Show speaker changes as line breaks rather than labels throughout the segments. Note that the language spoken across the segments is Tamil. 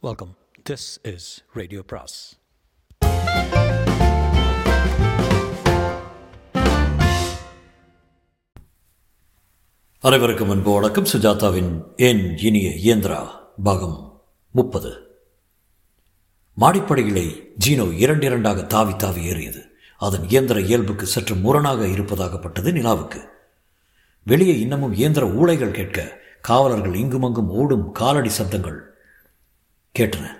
Welcome this is radio bros
அனைவருக்கும் அன்பு வணக்கம். சுஜாதாவின் என் இனிய இயந்திரா பாகம் முப்பது. மாடிப்படைகளை ஜீனோ இரண்டிரண்டாக தாவி தாவி ஏறியது. அதன் இயந்திர இயல்புக்கு சற்று முரணாக இருப்பதாகப்பட்டது நிலாவுக்கு. வெளியே இன்னமும் இயந்திர ஊளைகள் கேட்க காவலர்கள் இங்குமங்கும் ஓடும் காலடி சத்தங்கள் கேட்டன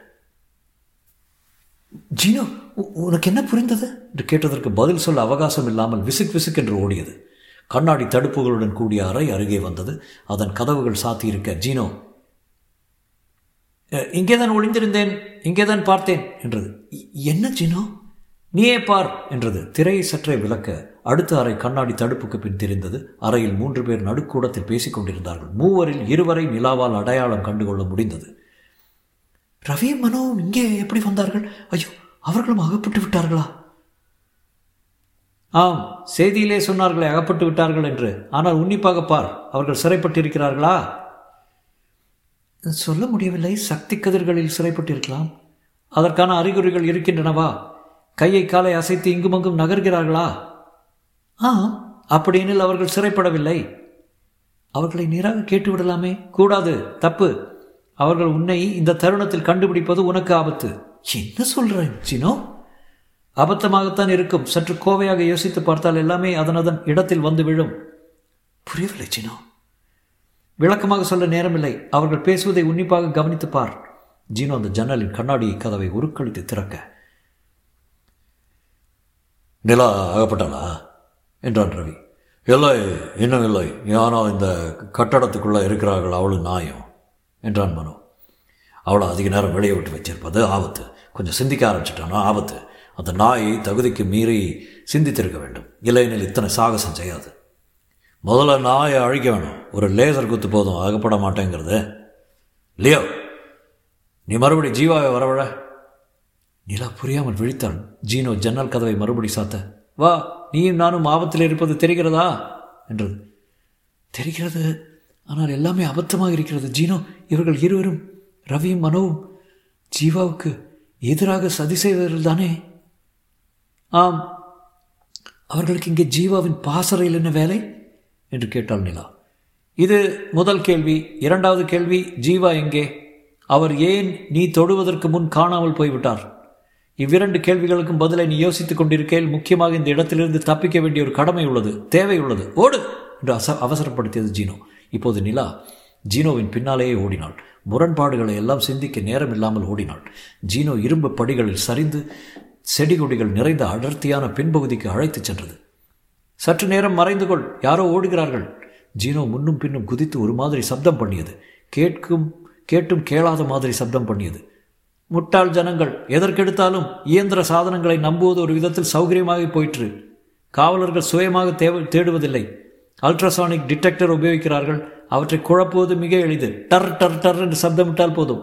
ஜீனோ உனக்கு என்ன புரிந்தது? என்று கேட்டதற்கு பதில் சொல்ல அவகாசம் இல்லாமல் விசுக் விசுக் என்று ஓடியது. கண்ணாடி தடுப்புகளுடன் கூடிய அறை அருகே வந்தது. அதன் கதவுகள் சாத்தியிருக்க ஜீனோ "அ, இங்கேதான் ஒளிந்திருந்தேன் இங்கேதான் பார்த்தேன் என்றது. "இ- என்ன ஜீனோ? நீயே பார் என்றது. திரையை சற்றே விளக்க அடுத்த அறை கண்ணாடி தடுப்புக்கு பின் தெரிந்தது. அறையில் மூன்று பேர் நடுக்கூடத்தில் பேசிக் கொண்டிருந்தார்கள் மூவரில் இருவரை நிலாவால் அடையாளம் கண்டுகொள்ள முடிந்தது. ரவி மனோவும் இங்கே எப்படி வந்தார்கள்? ஐயோ அவர்களும் அகப்பட்டு விட்டார்களா? ஆம் செய்தியிலே சொன்னார்களே அகப்பட்டு விட்டார்கள் என்று. ஆனால் உன்னிப்பாக பார் அவர்கள் சிறைப்பட்டிருக்கிறார்களா? சொல்ல முடியவில்லை. சக்தி கதிர்களில் சிறைப்பட்டிருக்கலாம். அதற்கான அறிகுறிகள் இருக்கின்றனவா? கையை காலை அசைத்து இங்குமங்கும் நகர்கிறார்களா? ஆம். அப்படியெனில் அவர்கள் சிறைப்படவில்லை. அவர்களை நேராக கேட்டு விடலாமே கூடாது தப்பு. அவர்கள் உன்னை இந்த தருணத்தில் கண்டுபிடிப்பது உனக்கு ஆபத்து. என்ன சொல்றேன் சினோ அபத்தமாகத்தான் இருக்கும். சற்று கோவையாக யோசித்து பார்த்தால் எல்லாமே அதன் அதன் இடத்தில் வந்து விழும். புரியவில்லை சினோ விளக்கமாக சொல்ல நேரமில்லை. அவர்கள் பேசுவதை உன்னிப்பாக கவனித்து பார். ஜீனோ அந்த ஜன்னலின் கண்ணாடி கதவை உருக்களித்து திறக்க. நிலா அகப்பட்டாளா? என்றான் ரவி. இல்லை இன்னும் இல்லை. ஆனால் இந்த கட்டடத்துக்குள்ளே இருக்கிறார்கள் அவளும் நாயும். என்றான் மனு அவளை அதிக நேரம் வெளியே விட்டு வச்சிருப்பது ஆபத்து. கொஞ்சம் சிந்திக்க ஆரம்பிச்சிட்டானா ஆபத்து. அந்த நாயை தகுதிக்கு மீறி சிந்தித்திருக்க வேண்டும். இல்லையெனில் இத்தனை சாகசம் செய்யாது. முதல்ல நாயை அழிக்க வேணும். ஒரு லேசர் குத்து போதும் அகப்பட மாட்டேங்கிறது. லியோ நீ மறுபடி ஜீவாவை வரவழ. நிலா புரியாமல் விழித்தான் ஜீனோ ஜன்னல் கதவை மறுபடி சாத்த. வா நீயும் நானும் ஆபத்தில் இருப்பது தெரிகிறதா? என்றது. தெரிகிறது ஆனால் எல்லாமே அபத்தமாக இருக்கிறது. ஜீனோ இவர்கள் இருவரும் ரவியும் மனோவும் ஜீவாவுக்கு எதிராக சதி செய்தவர்கள் தானே? ஆம் அவர்களுக்கு இங்கே ஜீவாவின் பாசறையில் என்ன வேலை? என்று கேட்டாள் நிலா. இது முதல் கேள்வி. இரண்டாவது கேள்வி ஜீவா எங்கே? அவர் ஏன் நீ தொடுவதற்கு முன் காணாமல் போய்விட்டார்? இவ்விரண்டு கேள்விகளுக்கும் பதிலை நீ யோசித்துக் கொண்டிருக்கையில் முக்கியமாக இந்த இடத்திலிருந்து தப்பிக்க வேண்டிய ஒரு கடமை உள்ளது தேவை உள்ளது. ஓடு! என்று அச அவசரப்படுத்தியது ஜீனோ. இப்போது நிலா ஜீனோவின் பின்னாலேயே ஓடினாள். முரண்பாடுகளை எல்லாம் சிந்திக்க நேரம் இல்லாமல் ஓடினாள். ஜீனோ இரும்பு படிகளில் சரிந்து செடி கொடிகள் நிறைந்த அடர்த்தியான பின்பகுதிக்கு அழைத்துச் சென்றது. சற்று நேரம் மறைந்து கொள் யாரோ ஓடுகிறார்கள். ஜீனோ முன்னும் பின்னும் குதித்து ஒரு மாதிரி சப்தம் பண்ணியது. கேட்கும் கேட்டும் கேளாத மாதிரி சப்தம் பண்ணியது. முட்டாள் ஜனங்கள் எதற்கெடுத்தாலும் இயந்திர சாதனங்களை நம்புவது ஒரு விதத்தில் சௌகரியமாக போயிற்று. காவலர்கள் சுயமாக தேவை தேடுவதில்லை. Ultrasonic detector உபயோகிக்கிறார்கள். அவற்றை குழப்புவது மிக எளிது. டர் டர் டர் என்று சப்தமிட்டால் போதும்.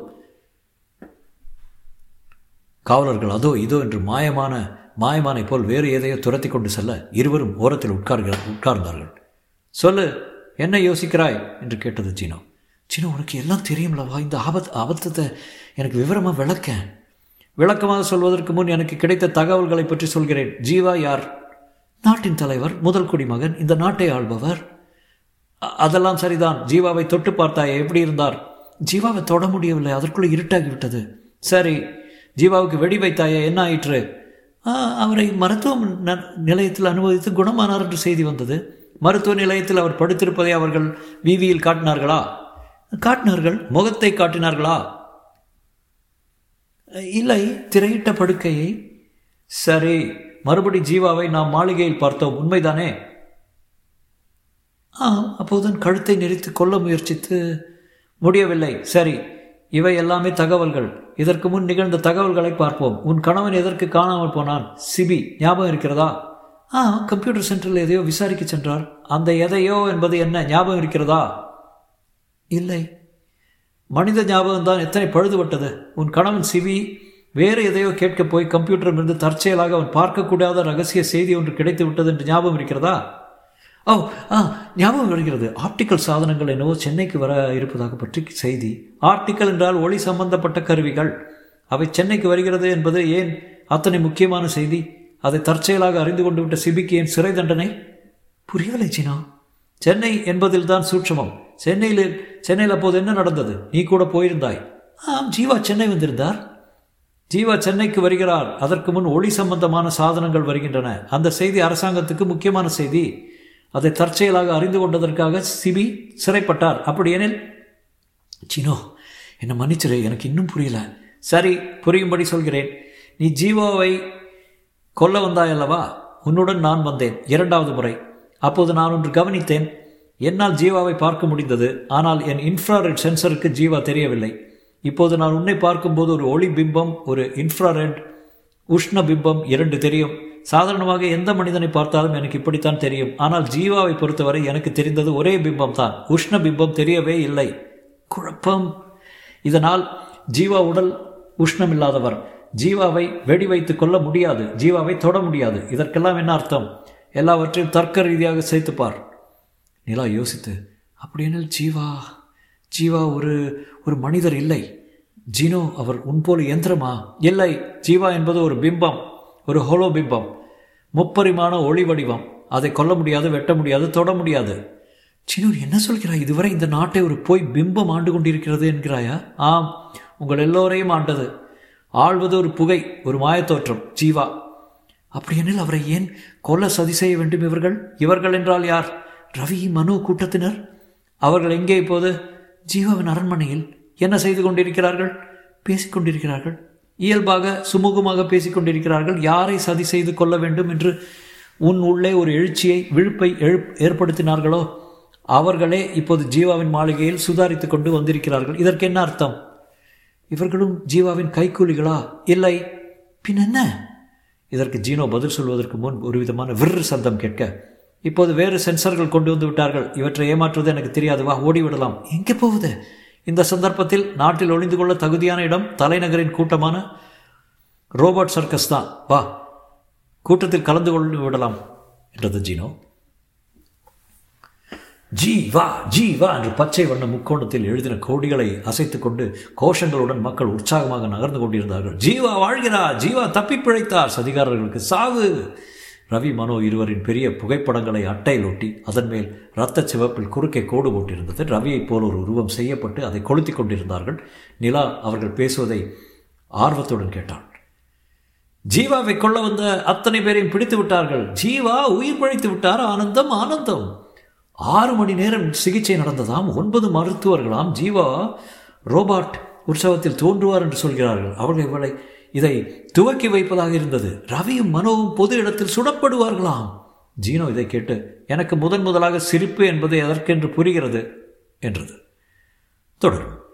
காவலர்கள் அதோ இதோ என்று மாயமான மாயமானை போல் வேறு எதையோ துரத்தி கொண்டு செல்ல இருவரும் ஓரத்தில் உட்கார்கிற உட்கார்ந்தார்கள். சொல்லு என்ன யோசிக்கிறாய்? என்று கேட்டது சீனோ சீனோ உனக்கு எல்லாம் தெரியும்லவா இந்த ஆபத் ஆபத்தத்தை எனக்கு விவரமாக விளக்க. விளக்கமாக சொல்வதற்கு முன் எனக்கு கிடைத்த தகவல்களை பற்றி சொல்கிறேன். ஜீவா யார்? நாட்டின் தலைவர் முதல் குடிமகன் இந்த நாட்டை ஆள்பவர். அதெல்லாம் சரிதான். ஜீவாவை தொட்டு பார்த்தாயே எப்படி இருந்தார்? ஜீவாவை தொட முடியவில்லை அதற்குள்ளே இருட்டாகி விட்டது சரி ஜீவாவுக்கு வெடி வைத்தாயே என்ன ஆயிற்று? அவரை மருத்துவ நிலையத்தில் அனுமதித்து குணமானார் என்று செய்தி வந்தது. மருத்துவ நிலையத்தில் அவர் படுத்திருப்பதை அவர்கள் விவியில் காட்டினார்களா? காட்டினார்கள் முகத்தை காட்டினார்களா? இல்லை திரையிட்ட படுக்கையை. சரி மறுபடி ஜீவாவை நாம் மாளிகையில் பார்த்தோம். உண்மைதானே? ஆம் அப்போதுதான் கழுத்தை நெரித்து கொல்ல முயற்சித்து முடியவில்லை. சரி இவை எல்லாமே தகவல்கள். இதற்கு முன் நிகழ்ந்த தகவல்களை பார்ப்போம். உன் கணவன் எதற்கு காணாமல் போனான்? சிபி ஞாபகம் இருக்கிறதா? ஆ கம்ப்யூட்டர் சென்டரில் எதையோ விசாரிக்க சென்றார். அந்த எதையோ என்பது என்ன? ஞாபகம் இருக்கிறதா? இல்லை. மனித ஞாபகம் தான் எத்தனை பழுதுபட்டது. உன் கணவன் சிவி வேறு எதையோ கேட்க போய் கம்ப்யூட்டரிலிருந்து தற்செயலாக அவன் பார்க்கக்கூடாத ரகசிய செய்தி ஒன்று கிடைத்து விட்டது என்று ஞாபகம் இருக்கிறதா? ஓ ஆ ஞாபகம் வருகிறது. ஆப்டிக்கல் சாதனங்கள் என்னவோ சென்னைக்கு வர இருப்பதாக பற்றி செய்தி. ஆர்டிக்கல் என்றால் ஒளி சம்பந்தப்பட்ட கருவிகள். அவை சென்னைக்கு வருகிறது என்பது ஏன் அத்தனை முக்கியமான செய்தி? அதை தற்செயலாக அறிந்து கொண்டு விட்ட சிபிக்கு ஏன் சிறை தண்டனை? புரியவில்லை சீனா. சென்னை என்பதில் தான் சூட்சமம். சென்னையில் சென்னையில் அப்போது என்ன நடந்தது? நீ கூட போயிருந்தாய். ஆம் ஜீவா சென்னை வந்திருந்தார். ஜீவா சென்னைக்கு வருகிறார். அதற்கு முன் ஒளி சம்பந்தமான சாதனங்கள் வருகின்றன. அந்த செய்தி அரசாங்கத்துக்கு முக்கியமான செய்தி. அதை தற்செயலாக அறிந்து கொண்டதற்காக சிபி சிறைப்பட்டார். அப்படியெனில் சினோ என்னை மன்னிச்சிரு எனக்கு இன்னும் புரியல. சரி புரியும்படி சொல்கிறேன். நீ ஜீவாவை கொல்ல வந்தாய் அல்லவா உன்னுடன் நான் வந்தேன். இரண்டாவது முறை. அப்போது நான் ஒன்று கவனித்தேன். என்னால் ஜீவாவை பார்க்க முடிந்தது. ஆனால் என் இன்ஃப்ராரெட் சென்சருக்கு ஜீவா தெரியவில்லை. இப்போது நான் உன்னை பார்க்கும்போது ஒரு ஒளி பிம்பம் ஒரு இன்ஃப்ராரெட் உஷ்ண பிம்பம் இரண்டு தெரியும். சாதாரணமாக எந்த மனிதனை பார்த்தாலும் எனக்கு இப்படித்தான் தெரியும். ஆனால் ஜீவாவை பொறுத்தவரை எனக்கு தெரிந்தது ஒரே பிம்பம் தான் உஷ்ண பிம்பம் தெரியவே இல்லை. குழப்பம். இதனால் ஜீவா உடல் உஷ்ணமில்லாதவர். ஜீவாவை வெடி வைத்து கொள்ள முடியாது. ஜீவாவை தொட முடியாது. இதற்கெல்லாம் என்ன அர்த்தம்? எல்லாவற்றையும் தர்க்க ரீதியாக சேர்த்துப்பார் நிலா யோசித்து அப்படியெனில் ஜீவா ஜீவா ஒரு ஒரு மனிதர் இல்லை. ஜீனோ அவர் உன்போல இயந்திரமா இல்லை. ஜீவா என்பது ஒரு பிம்பம் ஒரு ஹோலோ பிம்பம். முப்பரிமாண ஒளி வடிவம். அதை கொல்ல முடியாது வெட்ட முடியாது தொட முடியாது. சினு என்ன சொல்கிறாய்? இதுவரை இந்த நாட்டை ஒரு போய் பிம்பம் ஆண்டு கொண்டிருக்கிறது என்கிறாயா? ஆம் உங்கள் எல்லோரையும் ஆண்டது. ஆள்வது ஒரு புகை ஒரு மாயத்தோற்றம் ஜீவா. அப்படியெனில் அவரை ஏன் கொல்ல சதி செய்ய வேண்டும் இவர்கள்? இவர்கள் என்றால் யார்? ரவி மனு கூட்டத்தினர்? அவர்கள் எங்கே இப்போது? ஜீவாவின் அரண்மனையில் என்ன செய்து கொண்டிருக்கிறார்கள்? பேசிக்கொண்டிருக்கிறார்கள். இயல்பாக சுமூகமாக பேசிக்கொண்டிருக்கிறார்கள். யாரை சதி செய்து கொள்ள வேண்டும் என்று உன் உள்ளே ஒரு எழுச்சியை விழுப்பை ஏற்படுத்தினார்களோ? அவர்களே இப்போது ஜீவாவின் மாளிகையில் சுதாரித்து கொண்டு வந்திருக்கிறார்கள். இதற்கு என்ன அர்த்தம்? இவர்களும் ஜீவாவின் கைக்கூலிகளா? இல்லை. பின் என்ன? இதற்கு ஜீனோ பதில் சொல்வதற்கு முன் ஒரு விதமான விற்று சத்தம் கேட்க இப்போது வேறு சென்சர்கள் கொண்டு வந்து விட்டார்கள். இவற்றை ஏமாற்றுவது எனக்கு தெரியாது வா ஓடிவிடலாம். எங்கே போகுது இந்த சந்தர்ப்பத்தில் நாட்டில் ஒளிந்து கொள்ள தகுதியான இடம் தலைநகரின் கூட்டமான ரோபோட் சர்க்கஸ் தான். வா கூட்டத்தில் கலந்து கொண்டு விடலாம் என்றது ஜீனோ. ஜி வா ஜி வா என்று பச்சை வண்ண முக்கோணத்தில் எழுதின கோடிகளை அசைத்து கொண்டு கோஷங்களுடன் மக்கள் உற்சாகமாக நகர்ந்து கொண்டிருந்தார்கள். ஜீவா வாழ்கிறா ஜீவா தப்பி பிழைத்தார் சதிகாரர்களுக்கு சாவு. ரவி மனோ இருவரின் பெரிய புகைப்படங்களை அட்டையில் ஒட்டி அதன் மேல் இரத்த சிவப்பில் குறுக்கே கோடு போட்டிருந்தது. ரவியைப் போல் ஒரு உருவம் செய்யப்பட்டு அதை கொளுத்தி கொண்டிருந்தார்கள். நிலா அவர்கள் பேசுவதை ஆர்வத்துடன் கேட்டான். ஜீவாவை கொள்ள வந்த அத்தனை பேரையும் பிடித்து விட்டார்கள். ஜீவா உயிர் பழித்து விட்டார். ஆனந்தம் ஆனந்தம். ஆறு மணி நேரம் சிகிச்சை நடந்ததாம். ஒன்பது மருத்துவர்களாம். ஜீவா ரோபாட் உற்சவத்தில் தோன்றுவார் என்று சொல்கிறார்கள். அவர்கள் இவளை இதை துவக்கி வைப்பதாக இருந்தது. ரவியும் மனோவும் பொது இடத்தில் சுடப்படுவார்களாம். ஜீனோ இதை கேட்டு எனக்கு முதன் முதலாக சிரிப்பு என்பது எதற்கென்று புரிகிறது என்றது. தொடரும்.